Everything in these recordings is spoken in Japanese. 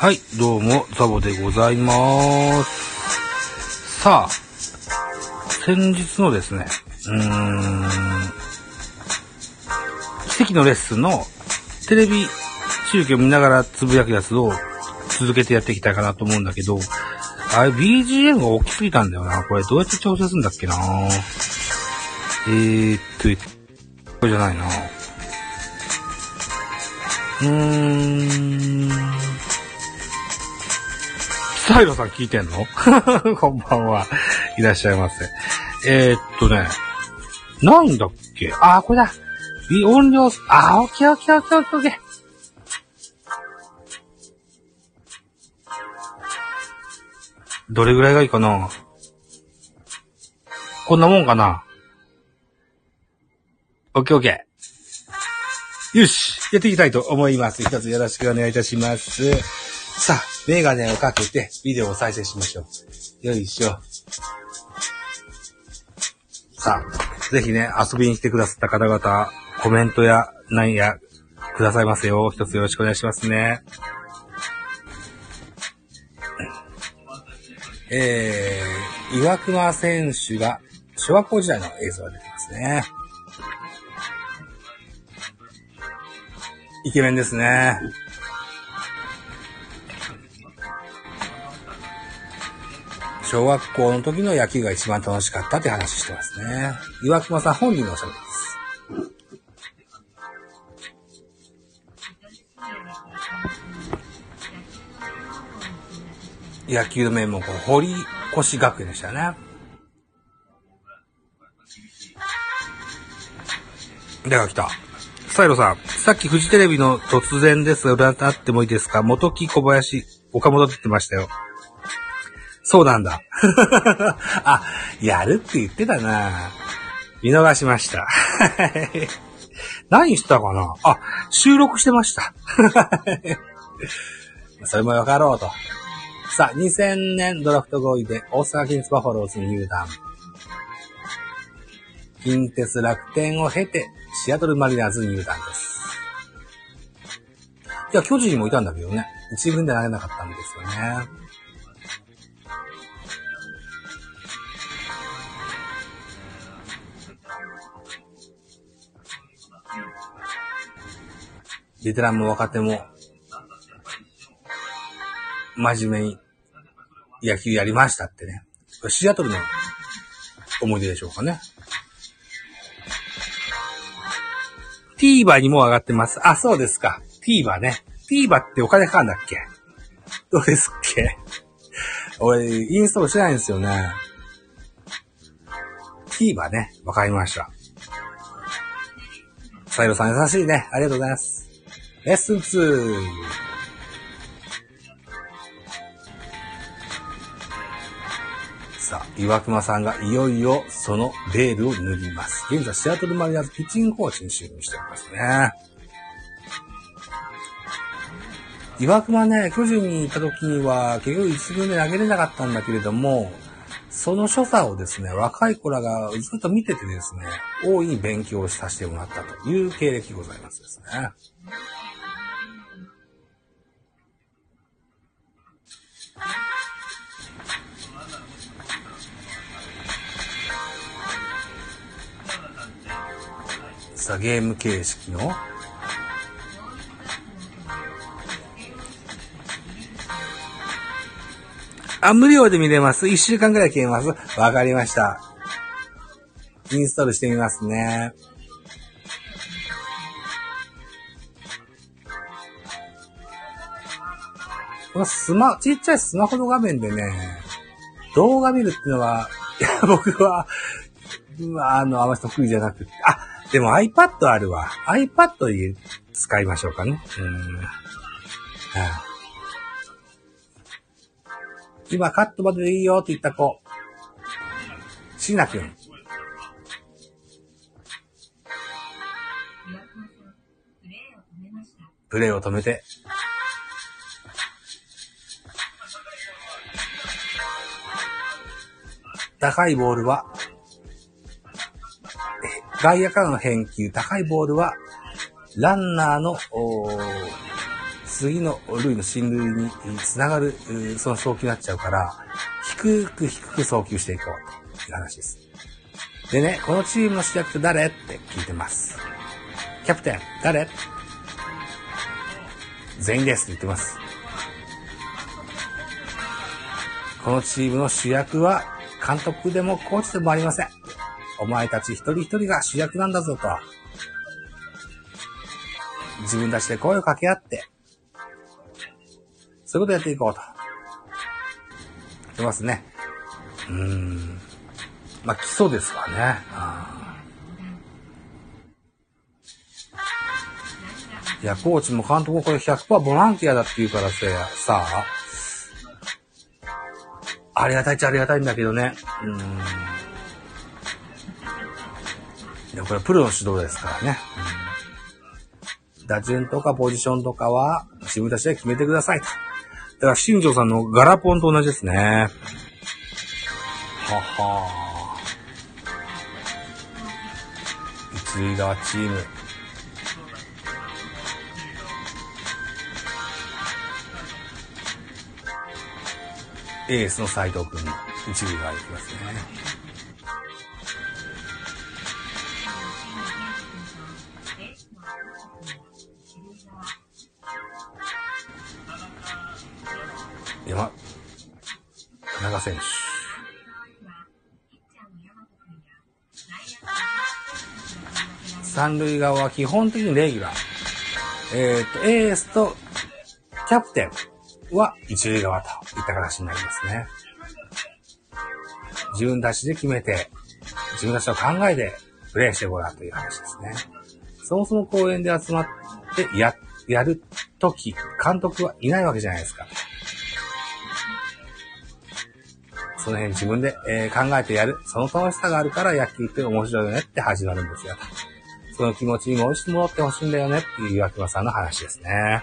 はい、どうも、ザボでございます。さあ、先日のですね、うーん、奇跡のレッスンのテレビ中継を見ながらつぶやくやつを続けてやっていきたいかなと思うんだけど、あれ BGM が大きすぎたんだよな。これどうやって調整するんだっけなえーっと、これじゃないな。うーん。スタイロさん聞いてんの？こんばんは。いらっしゃいませ。えー、っとね、なんだっけ？あー、これだ。い音量、あー、オッケーオッケーオッケーオッケーオッケー。どれぐらいがいいかな？こんなもんかな？オッケーオッケー。よしやっていきたいと思います。一つよろしくお願いいたします。さあ、メガネをかけてビデオを再生しましょう。よいしょ。さあ、ぜひね、遊びに来てくださった方々、コメントや何やくださいますよ。一つよろしくお願いしますね。えー、岩熊選手が小学校時代の映像が出てますね。イケメンですね。小学校の時の野球が一番楽しかったって話してますね。岩熊さん本人のおしゃべりです。野球の名門校、堀越学園でしたね。では来た。スタイロさん、さっきフジテレビの突然ですが、占ってもいいですか？元木小林、岡本って言ってましたよ。そうなんだ。あ、やるって言ってたな見逃しました。何したかな？あ、収録してました。それもよかろうと。さあ、2000年ドラフト5位で大阪キンスバファローズに入団。近鉄楽天を経て、シアトルマリナーズに入団です。いや、巨人もいたんだけどね。一軍で投げなかったんですよね。ベテランも若手も、真面目に野球やりましたってね。シアトルの思い出でしょうかね。TVer にも上がってます。あ、そうですか。TVer ね。TVer ってお金かかんだっけ？どうですっけ？俺、インストールしてないんですよね。TVer ね。わかりました。サイロさん優しいね。ありがとうございます。レッスン2。さあ、岩熊さんがいよいよそのレールを塗ります。現在、シアトルマリナーズピッチングコーチに就任しておりますね。岩熊ね、巨人にいた時には結局一軍で投げれなかったんだけれども、その所作をですね、若い子らがずっと見ててですね、大いに勉強させてもらったという経歴ございますですね。ゲーム形式のあ、無料で見れます。一週間くらい消えます。わかりました。インストールしてみますね。このスマ、ちっちゃいスマホの画面でね、動画見るっていうのは、いや、僕は、あ、あの、あまり得意じゃなくて、あ、でも iPad あるわ。iPad 使いましょうかね。うん。はあ今カットまででいいよって言った子。しなく。プレイを止めて。高いボールは、外野からの返球、高いボールは、ランナーの、次の塁の進塁につながる、その送球になっちゃうから、低く低く送球していこうという話です。でね、このチームの主役って誰？って聞いてます。キャプテン、誰？全員ですって言ってます。このチームの主役は監督でもコーチでもありません。お前たち一人一人が主役なんだぞと。自分たちで声を掛け合って、そういうことやっていこうと。言ってますね。うーん。まあ、基礎ですわね。いや、コーチも監督もこれ100%ボランティアだって言うからさ、ありがたいっちゃありがたいんだけどね。うん。いや、これプロの指導ですからね。打順とかポジションとかは自分たちで決めてくださいと。だから新庄さんのガラポンと同じですね。はは一塁側チーム。エースの斎藤君、一塁側に行きますね。選手。三塁側は基本的にレギュラー。えっ、ー、と、エースとキャプテン。は一塁側といった形になりますね。自分たちで決めて、自分たちの考えでプレイしてごらんという話ですね。そもそも公園で集まってや、やるとき、監督はいないわけじゃないですか。その辺自分で、えー、考えてやる。その楽しさがあるから野球って面白いよねって始まるんですよ。その気持ちにもう一度戻ってほしいんだよねっていう岩熊さんの話ですね。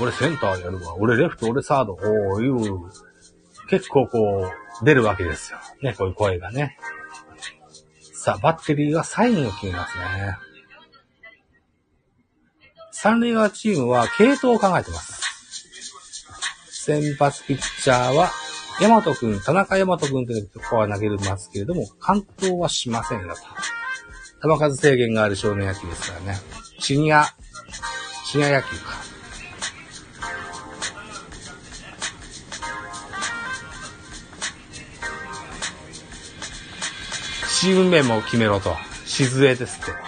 俺センターやるわ。俺レフト、俺サード。おー、いう。結構こう、出るわけですよ。ね、こういう声がね。さあ、バッテリーがサインを決めますね。三塁側チームは系統を考えてます。先発ピッチャーは、ヤマトくん、田中ヤマトくんというとこは投げますけれども、関東はしませんよと。球数制限がある少年野球ですからね。シニア、シニア野球か。チーム名も決めろと。静江ですって。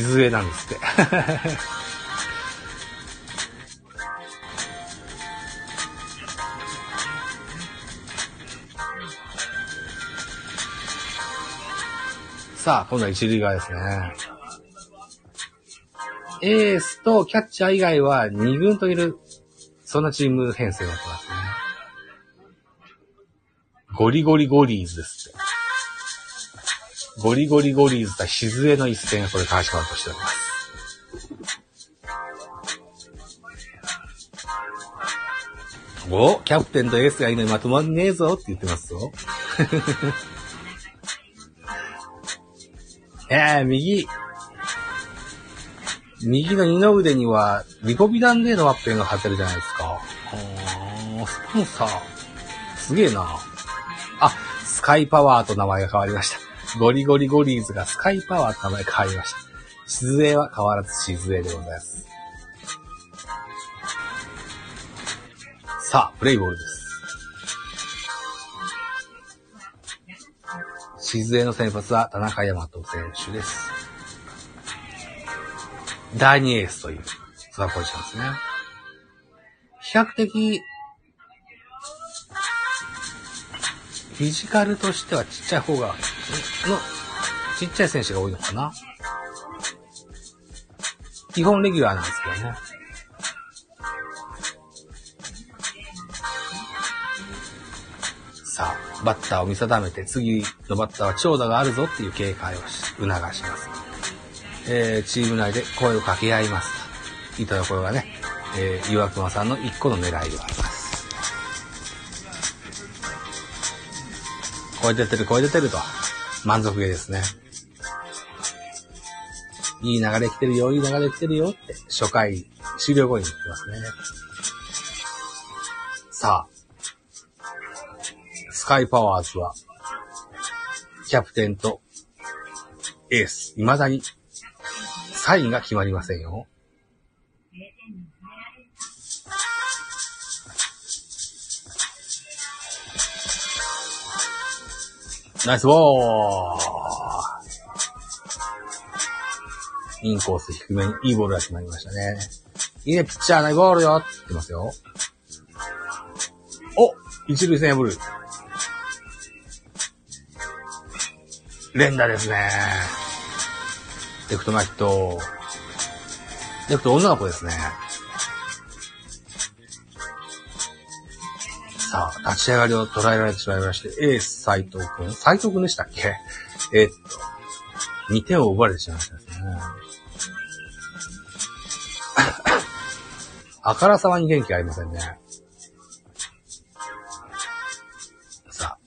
静江なんですって。さあ、今度は一塁側ですね。エースとキャッチャー以外は2軍といる、そんなチーム編成になってますね。ゴリゴリゴリーズですって。ゴリゴリゴリーズ対静江の一戦、これ川島としております。おキャプテンとエースがいいのにまとまんねえぞって言ってますぞ。えー、右。右の二の腕には、リコビダンデーのワッペンが貼ってるじゃないですか。ー、スポンサー。すげえな。あ、スカイパワーと名前が変わりました。ゴリゴリゴリーズがスカイパワーと名前変わりました。静江は変わらず静江でございます。さあ、プレイボールです。静江の先発は田中大和選手です。第2エースという、そのポジションですね。比較的、フィジカルとしてはちっちゃい方が、の、ちっちゃい選手が多いのかな。基本レギュラーなんですけどね。さあ、バッターを見定めて、次のバッターは長打があるぞっていう警戒をし、促します。えー、チーム内で声を掛け合いますと。いたところがね、えー、岩熊さんの一個の狙いではあります。声出てる、声出てると。満足げですね。いい流れ来てるよ、いい流れ来てるよって、初回終了後に言ってますね。さあ、スカイパワーズは、キャプテンとエース、未だにサインが決まりませんよ。ナイスボールインコース低めにいいボールが決まりましたね。いいね、ピッチャーナイボールよって言ってますよ。お一塁線破る。連打ですね。レフト前ヒット。レフト女の子ですね。立ち上がりを捉えられてしまいまして、エース斎藤くん。斎藤くんでしたっけ？えー、っと、2点を奪われてしまいましたですね。あからさまに元気ありませんね。さあ。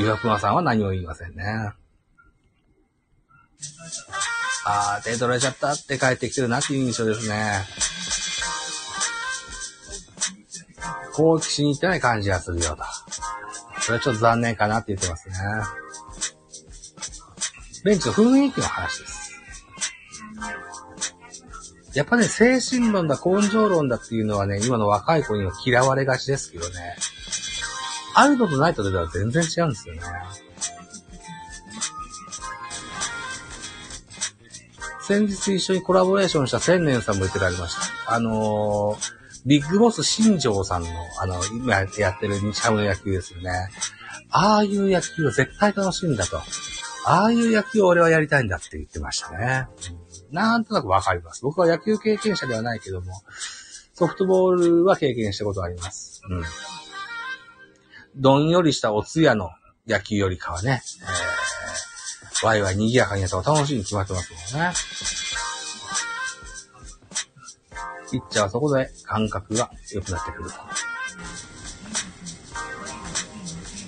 岩熊さんは何も言いませんね。あー、手取られちゃったって帰ってきてるなっていう印象ですね。攻撃しに行ってない感じがするよと。それはちょっと残念かなって言ってますね。ベンチの雰囲気の話です。やっぱね、精神論だ、根性論だっていうのはね、今の若い子には嫌われがちですけどね。あるのとないとでは全然違うんですよね。先日一緒にコラボレーションした千年さんも言ってられました。あのー、ビッグボス新庄さんの、あの、今やってる日ハムの野球ですよね。ああいう野球を絶対楽しいんだと。ああいう野球を俺はやりたいんだって言ってましたね。なんとなくわかります。僕は野球経験者ではないけども、ソフトボールは経験したことあります。うん。どんよりしたお通夜の野球よりかはね、えー、ワイワイ賑やかにやったら楽しいに決まってますもんね。ピッチャーはそこで感覚が良くなってくる。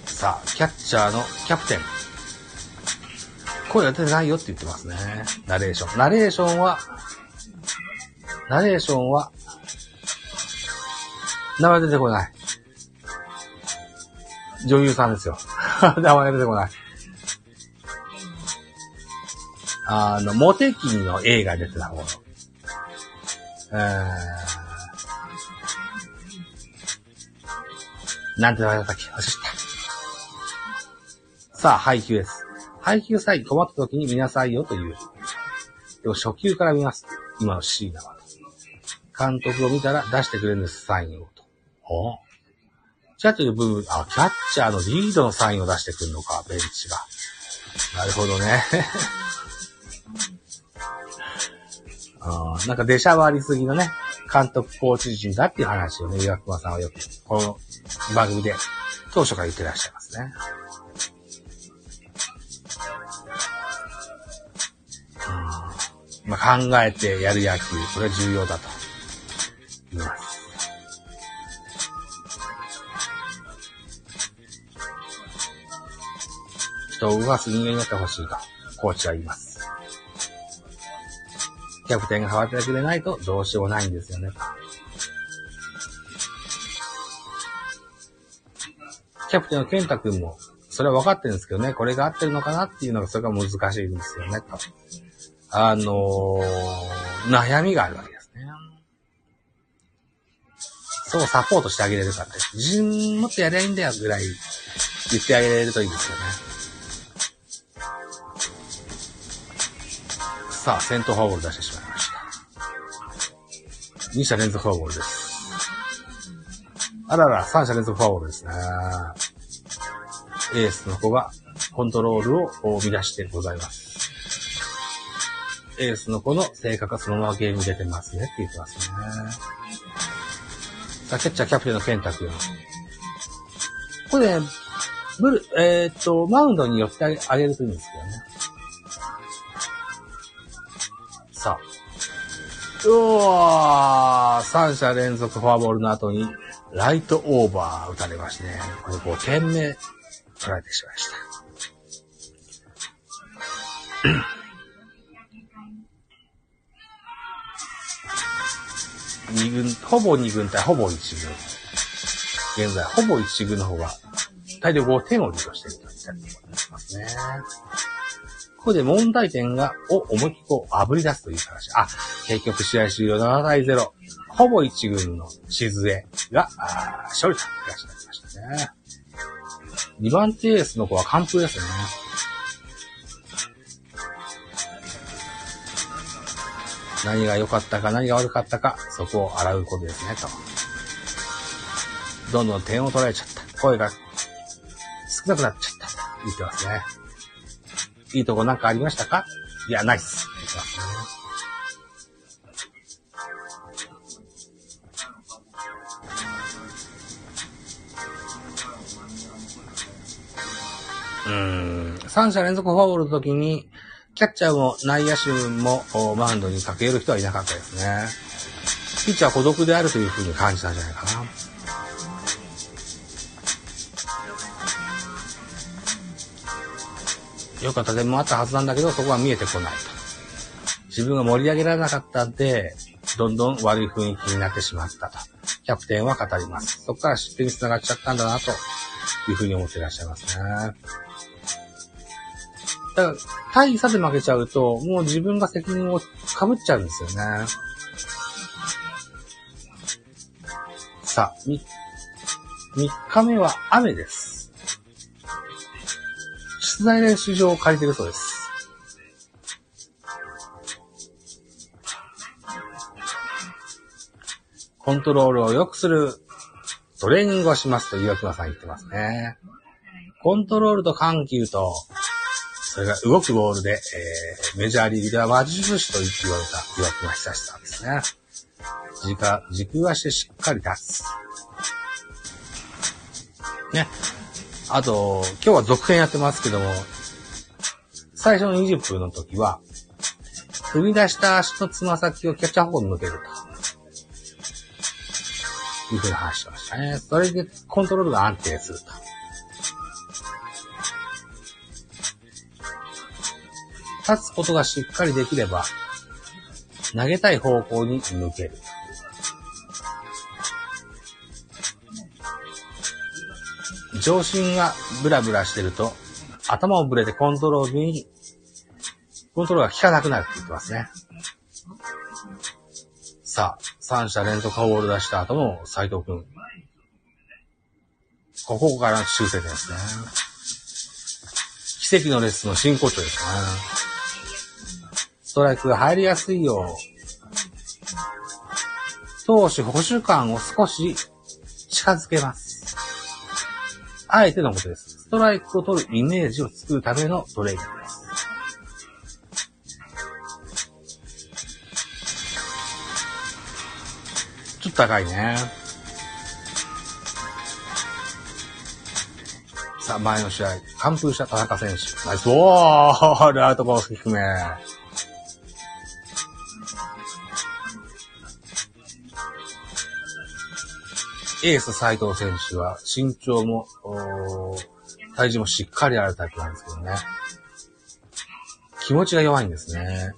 さあ、キャッチャーのキャプテン。声が出てないよって言ってますね。ナレーション。ナレーションは、ナレーションは、名前出てこない。女優さんですよ。名前出てこない。あの、モテキンの映画出てた方の。えー、なんて名前だったっけ？忘れた。さあ、配給です。配給さえ困った時に見なさいよという。でも初級から見ます。今の C だわ。監督を見たら出してくれるんです、サインをと。おキャッチャーの部分、あ、キャッチャーのリードのサインを出してくるのか、ベンチが。なるほどね。あなんか出しゃばりすぎのね、監督コーチ陣だっていう話をね、岩熊さんはよく、この番組で当初から言ってらっしゃいますね。まあ、考えてやる野球、これは重要だと言います。人を動かす人間になってほしいと、コーチは言います。キャプテンが変わってくれないとどうしようもないんですよね。キャプテンの健太くんも、それは分かってるんですけどね、これが合ってるのかなっていうのがそれが難しいんですよね、と。あのー、悩みがあるわけですね。そうサポートしてあげれるかって。自分もっとやりゃいいんだよぐらい言ってあげれるといいですよね。さあ、先頭フォアボール出してしまいました。2者連続フォアボールです。あらら、3者連続フォアボールですね。エースの子がコントロールを乱してございます。エースの子の性格がそのままゲームに出てますねって言ってますね。さあ、キャッチャーキャプテンの健太君。これね、ブル、えー、っと、マウンドに寄ってあげるといいんですけどね。さあ、うわー、3者連続フォアボールの後に、ライトオーバー打たれましてね、これ5点目取られてしまいました。二軍、ほぼ二軍対ほぼ一軍。現在、ほぼ一軍の方が、大量5点をリードしているといったところになりますね。ここで問題点が、を思いっきりこう、炙り出すという話。あ、結局試合終了7対0。ほぼ一軍の静江が、あ勝利といらっしゃいましたね。2番手エースの子は完封ですね。何が良かったか何が悪かったか、そこを洗うことですね、と。どんどん点を取られちゃった。声が少なくなっちゃった。言ってますね。いいとこなんかありましたか？いや、ないっす。うん。三者連続フォアボールの時に、キャッチャーも内野手もマウンドに駆け寄る人はいなかったですね。ピッチャー孤独であるというふうに感じたんじゃないかな。良かった点もあったはずなんだけど、そこは見えてこないと。自分が盛り上げられなかったんで、どんどん悪い雰囲気になってしまったと。キャプテンは語ります。そこから失点に繋がっちゃったんだな、というふうに思っていらっしゃいますね。だから、大差で負けちゃうと、もう自分が責任を被っちゃうんですよね。さあ、3日目は雨です。出題練習場を借りてるそうです。コントロールを良くするトレーニングをしますと岩倉さん言ってますね。コントロールと緩急とそれが動くボールで、えー、メジャーリーグでは魔術師と言われた岩倉久志さんですね。軸、軸足でしっかり立つ。ね。あと、今日は続編やってますけども、最初の20分の時は、踏み出した足のつま先をキャッチャー方向に向けると。いうふうに話してましたね。それでコントロールが安定すると。立つことがしっかりできれば、投げたい方向に向ける。上心がブラブラしてると、頭をブレてコントロールに、コントロールが効かなくなるって言ってますね。さあ、三者連続フォアボール出した後の斎藤くん。ここから修正ですね。奇跡のレッスンの真骨頂ですね。ストライクが入りやすいよう、投手保守感を少し近づけます。あえてのことです。ストライクを取るイメージを作るためのトレーニングです。ちょっと高いね。さあ、前の試合、完封した田中選手。ナイスおールアウトコース低め。エース斎藤選手は身長も、体重もしっかりあるタイプなんですけどね。気持ちが弱いんですね。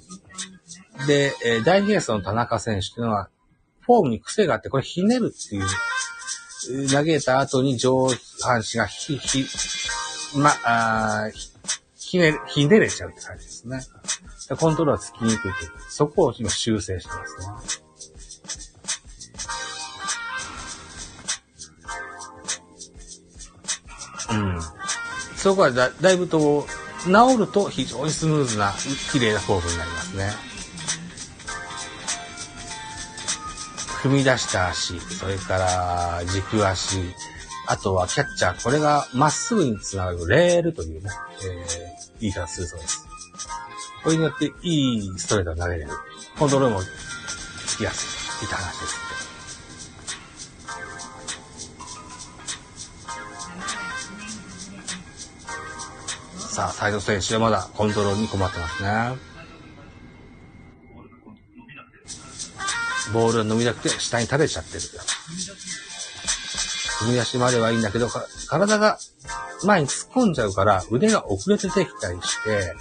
で、えー、大エースの田中選手っていうのは、フォームに癖があって、これひねるっていう、投げた後に上半身がひ、ひ、ま、あひね、ひねれちゃうって感じですね。コントロールはつきにくいという。そこを今修正してますね。うん。そこはだだいぶと、治ると非常にスムーズな、綺麗なフォームになりますね。踏み出した足、それから軸足、あとはキャッチャー、これがまっすぐにつながるレールというね、えー、言い方するそうです。これによっていいストレートが投げれる。コントロールもつきやすいといった話です。さあ、サイド選手はまだコントロールに困ってますね。ボールが伸びなくて下に垂れちゃってる。踏み出しまではいいんだけど、体が前に突っ込んじゃうから腕が遅れてできたりして、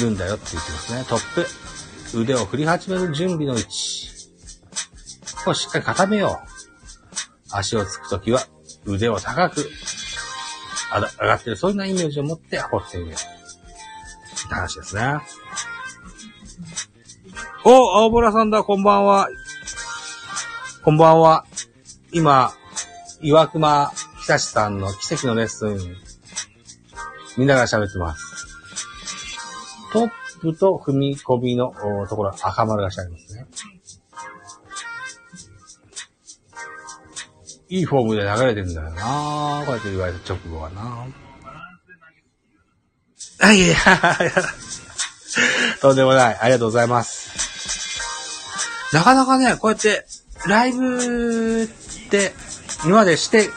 るんだよって言ってますね。トップ。腕を振り始める準備の位置。これしっかり固めよう。足をつくときは腕を高く上がってる、そういうなイメージを持って掘ってみよう。って話ですね。お、青ボラさんだ、こんばんは。こんばんは。今、岩熊久志さんの奇跡のレッスン、見ながら喋ってます。トップと踏み込みのところ、赤丸がしてあります。いいフォームで流れてんだよなこうやって言われた直後はなあ、いやいや、とんでもない。ありがとうございます。なかなかね、こうやって、ライブって、今までして、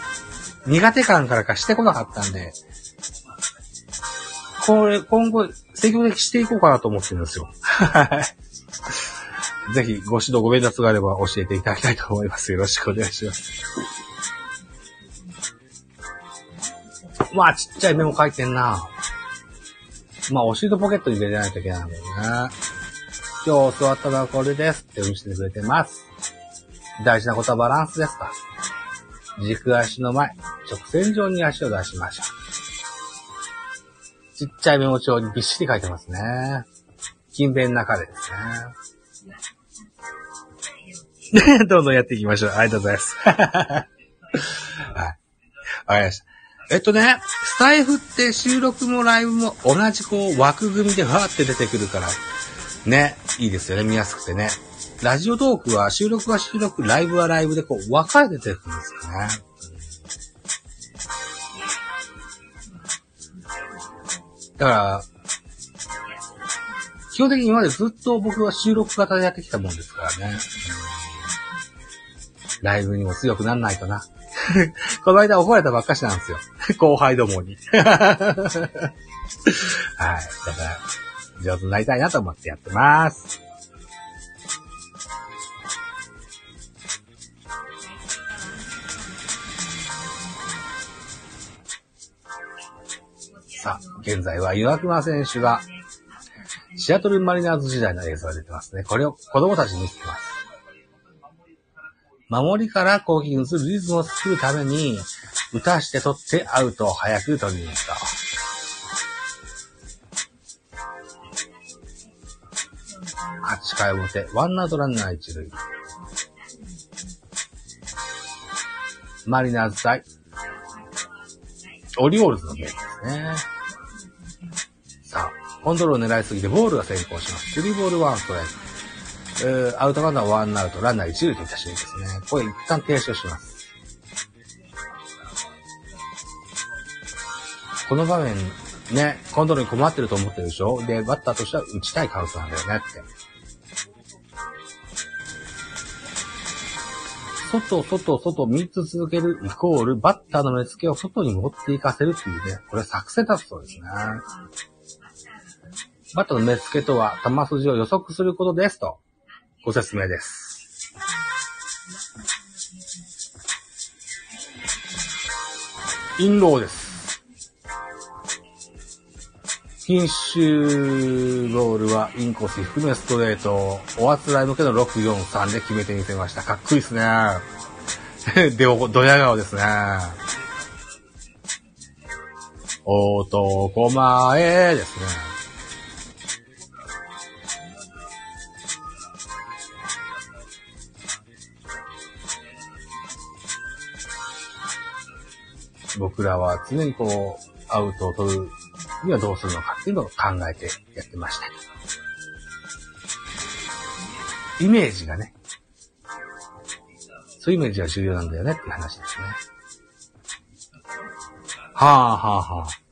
苦手感からかしてこなかったんで、これ、今後、積極的していこうかなと思ってるんですよ。はい。ぜひ、ご指導、ご鞭達があれば教えていただきたいと思います。よろしくお願いします。まあ、ちっちゃいメモ書いてんな。まあ、お尻とポケットに入れないといけないもんだよね。今日教わったのはこれですって見せてくれてます。大事なことはバランスですか軸足の前、直線上に足を出しましょう。ちっちゃいメモ帳にびっしり書いてますね。勤勉な彼ですね。どんどんやっていきましょう。ありがとうございます。はい。わかりました。えっとね、スタイフって収録もライブも同じこう枠組みでわーって出てくるから、ね、いいですよね、見やすくてね。ラジオトークは収録は収録、ライブはライブでこう分かれて出てくるんですよね。だから、基本的に今までずっと僕は収録型でやってきたもんですからね。ライブにも強くなんないとな。この間怒られたばっかしなんですよ。後輩どもに。はい。だから、上手になりたいなと思ってやってます。さあ、現在は岩隈選手が、シアトルマリナーズ時代の映像が出てますね。これを子供たちに見せてます。守りから攻撃に移るリズムを作るために、打たして取ってアウトを早く取りに行った。8回表、ワンアウトランナー一塁。マリナーズ対、オリオールズのゲームですね。さあ、コントロールを狙いすぎてボールが先行します。3ボール1ストライク。えー、アウトランナーワンアウト、ランナー一塁といったシーンですね。これ一旦停止をします。この場面、ね、コントロールに困ってると思ってるでしょ？で、バッターとしては打ちたいカウントなんだよねって。外、外、外、3つ続けるイコール、バッターの目付けを外に持っていかせるっていうね、これ作戦だそうですね。バッターの目付けとは、球筋を予測することですと。ご説明です。インローです。品種ボールはインコース低めストレート、おあつらい向けの643で決めてみせました。かっこいいですね。で、ドヤ顔ですね。男前ですね。僕らは常にこう、アウトを取るにはどうするのかっていうのを考えてやってました。イメージがね、そういうイメージが重要なんだよねっていう話ですね。はあはあはあ。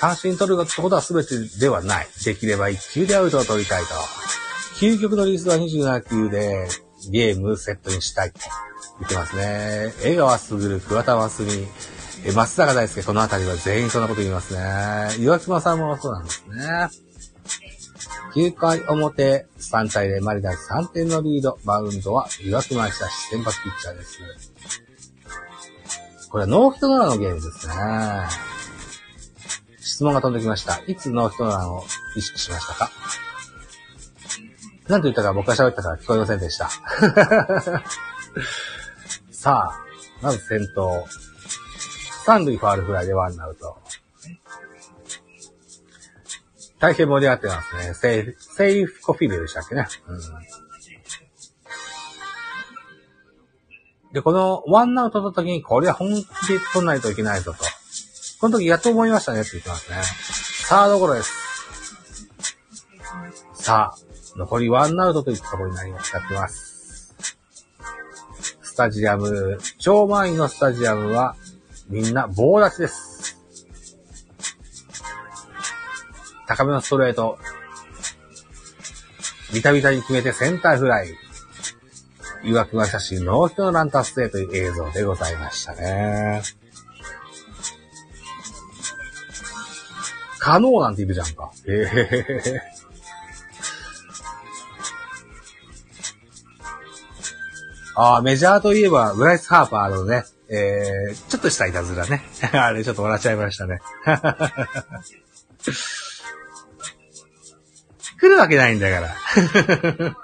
三振取るってことは全てではない。できれば1球でアウトを取りたいと。究極のリースは27球で、ゲームセットにしたいって言ってますね。江川卓、桑田真澄、え、松坂大輔、この辺りは全員そんなこと言いますね。岩隈さんもそうなんですね。9回表、3対0、マリナーズ3点のリード、マウンドは岩隈久志、先発ピッチャーです。これはノーヒットノーラのゲームですね。質問が飛んできました。いつノーヒットノーランを意識しましたか？何と言ったか僕が喋ったから聞こえませんでした。さあ、まず先頭。三塁ファールフライでワンアウト。大変盛り上がってますね。セーフ、セーフコフィールドでしたっけね。うん。で、このワンアウトの時に、これは本気で取んないといけないぞと。この時やっと思いましたねって言ってますね。サードゴロです。さあ、残りワンアウトといったところになりましたってます。スタジアム、超満員のスタジアムは、みんな棒立ちです。高めのストレート。ビタビタに決めてセンターフライ。曰くが写真ノーヒットのラン達成という映像でございましたね。可能なんて言うじゃんか。へえああ、メジャーといえば、ブライス・ハーパーのね、えー、ちょっとしたいたずらね。あれ、ちょっと笑っちゃいましたね。来るわけないんだから。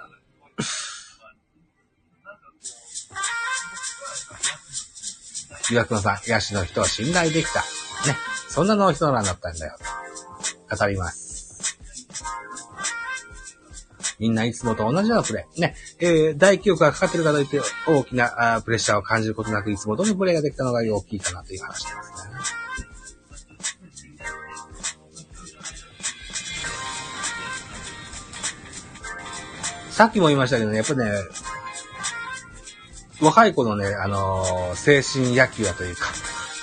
岩倉さん、東の人を信頼できた。ね。そんなの人なんだったんだよ。語ります。みんないつもと同じようなプレイ。ね。えー、大記憶がかかってるかといって大きなあプレッシャーを感じることなくいつも通りプレイができたのが大きいかなという話ですね。さっきも言いましたけどね、やっぱね、若い子のね、あのー、精神野球やというか、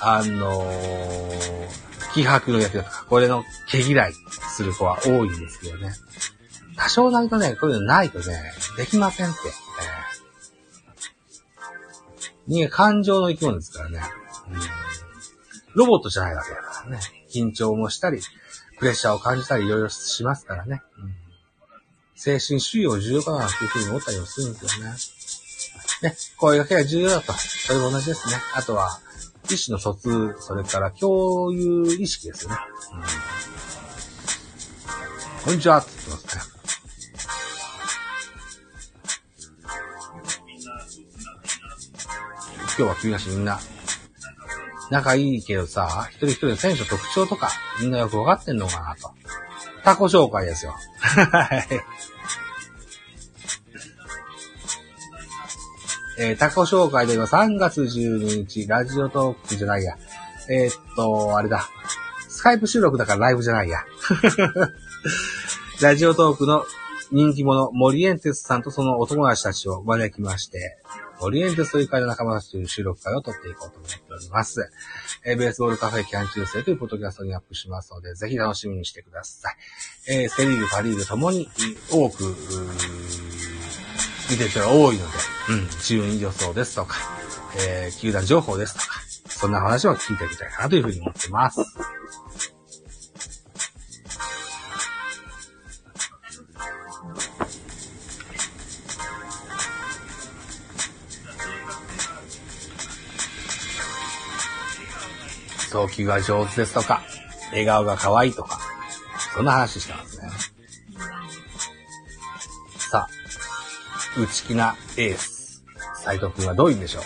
あのー、気迫の野球とか、これの毛嫌いする子は多いんですけどね。多少なるとね、こういうのないとね、できませんって。えー、人間感情の生き物ですからね。うん、ロボットじゃないわけだからね。緊張もしたり、プレッシャーを感じたりいろいろしますからね。うん精神主義を重要かなというふうに思ったりもするんですよね。ね、声掛けが重要だと。それも同じですね。あとは、意思の疎通、それから共有意識ですよね。うん、こんにちはって言ってますね。今日は君たちみんな、仲いいけどさ、一人一人の選手の特徴とか、みんなよくわかってんのかなと。タコ紹介ですよ。はい。えー、タコ紹介での3月12日、ラジオトークじゃないや。えー、っと、あれだ。スカイプ収録だからライブじゃないや。ラジオトークの人気者、モリエンテスさんとそのお友達たちを招きまして、オリエンテスという会の仲間たちという収録会を撮っていこうと思っております。えー、ベースボールカフェキャン中世というポッドキャストにアップしますので、ぜひ楽しみにしてください。えー、セリーグ、パリーグともに多く、見てる人が多いので、うん、順位予想ですとか、えー、球団情報ですとか、そんな話を聞いてみたいなというふうに思ってます。送球が上手ですとか、笑顔が可愛いとか、そんな話してますね。さあ、内気なエース、斎藤くんはどういうんでしょう？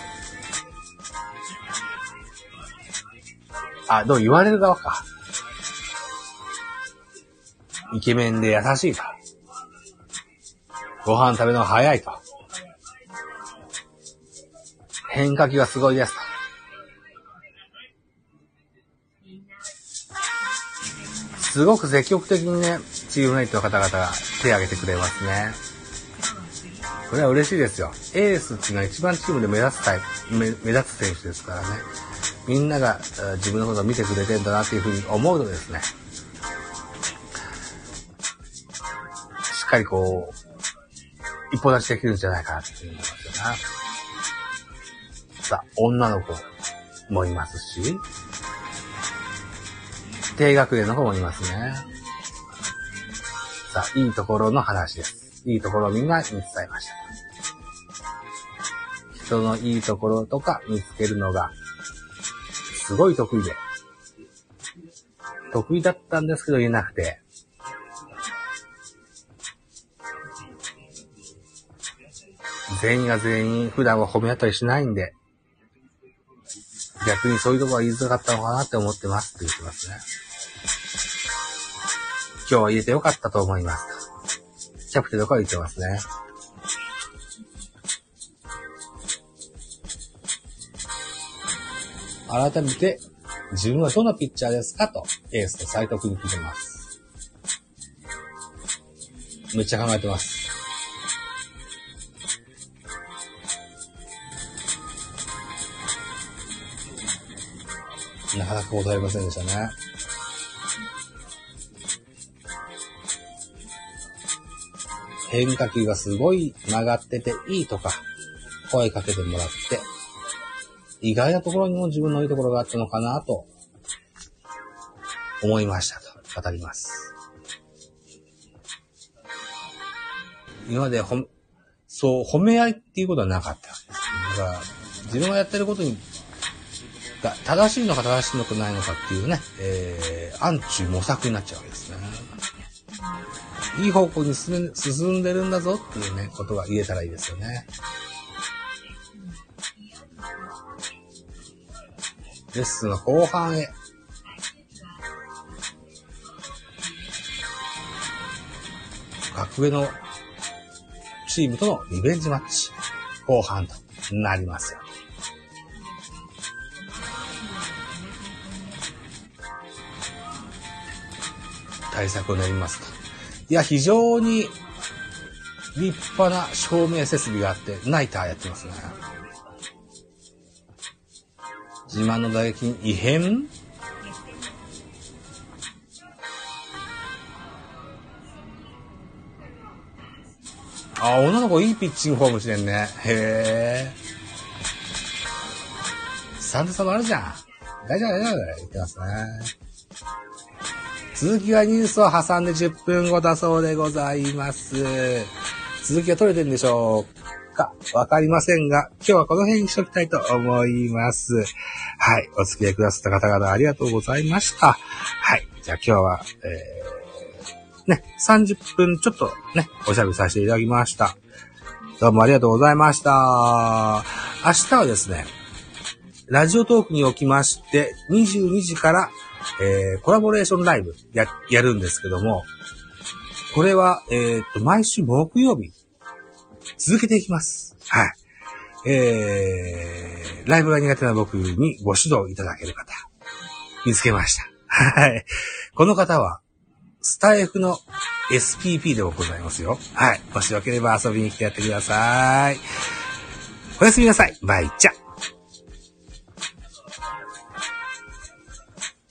あ、どう言われる側か。イケメンで優しいと。ご飯食べの早いと。変化球がすごいですと。すごく積極的にね、チームメイトの方々が手を挙げてくれますね。これは嬉しいですよ。エースっていうのは一番チームで目立つタイプ、目立つ選手ですからね。みんなが自分のことを見てくれてんだなっていうふうに思うとですね、しっかりこう、一歩立ちできるんじゃないかなっていうふうに思いますよね。さあ、女の子。もいますし、低学年の子もいますね。さあ、いいところの話です。いいところをみんなに伝えました。人のいいところとか見つけるのが、すごい得意で、得意だったんですけど言えなくて、全員が全員普段は褒め合ったりしないんで、逆にそういうところは言いづらかったのかなって思ってますって言ってますね。今日は入れてよかったと思います。キャプテンとか言ってますね。改めて、自分はどのピッチャーですかと、エースと斎藤君に聞いてます。めっちゃ考えてます。なかなか答えませんでしたね。変化球がすごい曲がってていいとか、声かけてもらって、意外なところにも自分のいいところがあったのかなと、思いましたと語ります。今までほ、そう、褒め合いっていうことはなかったわけです。だから、自分がやってることに、が正しいのか正しいのかないのかっていうね、えー、暗中模索になっちゃうわけですね。いい方向に進んでるんだぞっていうね、ことが言えたらいいですよね。レッスンの後半へ。格上のチームとのリベンジマッチ、後半となりますよ。対策を練りますと。いや、非常に立派な照明設備があって、ナイターやってますね。自慢の打撃に異変？あ、女の子いいピッチングフォームしてんね。へえ。3差もあるじゃん。大丈夫、大丈夫。言ってますね。続きはニュースを挟んで10分後だそうでございます。続きが取れてるんでしょうか？わかりませんが、今日はこの辺にしときたいと思います。はい。お付き合いくださった方々ありがとうございました。はい。じゃあ今日は、えー、ね、30分ちょっとね、おしゃべりさせていただきました。どうもありがとうございました。明日はですね、ラジオトークにおきまして、22時からえー、コラボレーションライブや、やるんですけども、これは、えー、っと、毎週木曜日、続けていきます。はい。えー、ライブが苦手な僕にご指導いただける方、見つけました。はい。この方は、スタイフの SPP でもございますよ。はい。もしよければ遊びに来てやってください。おやすみなさい。バイチャ。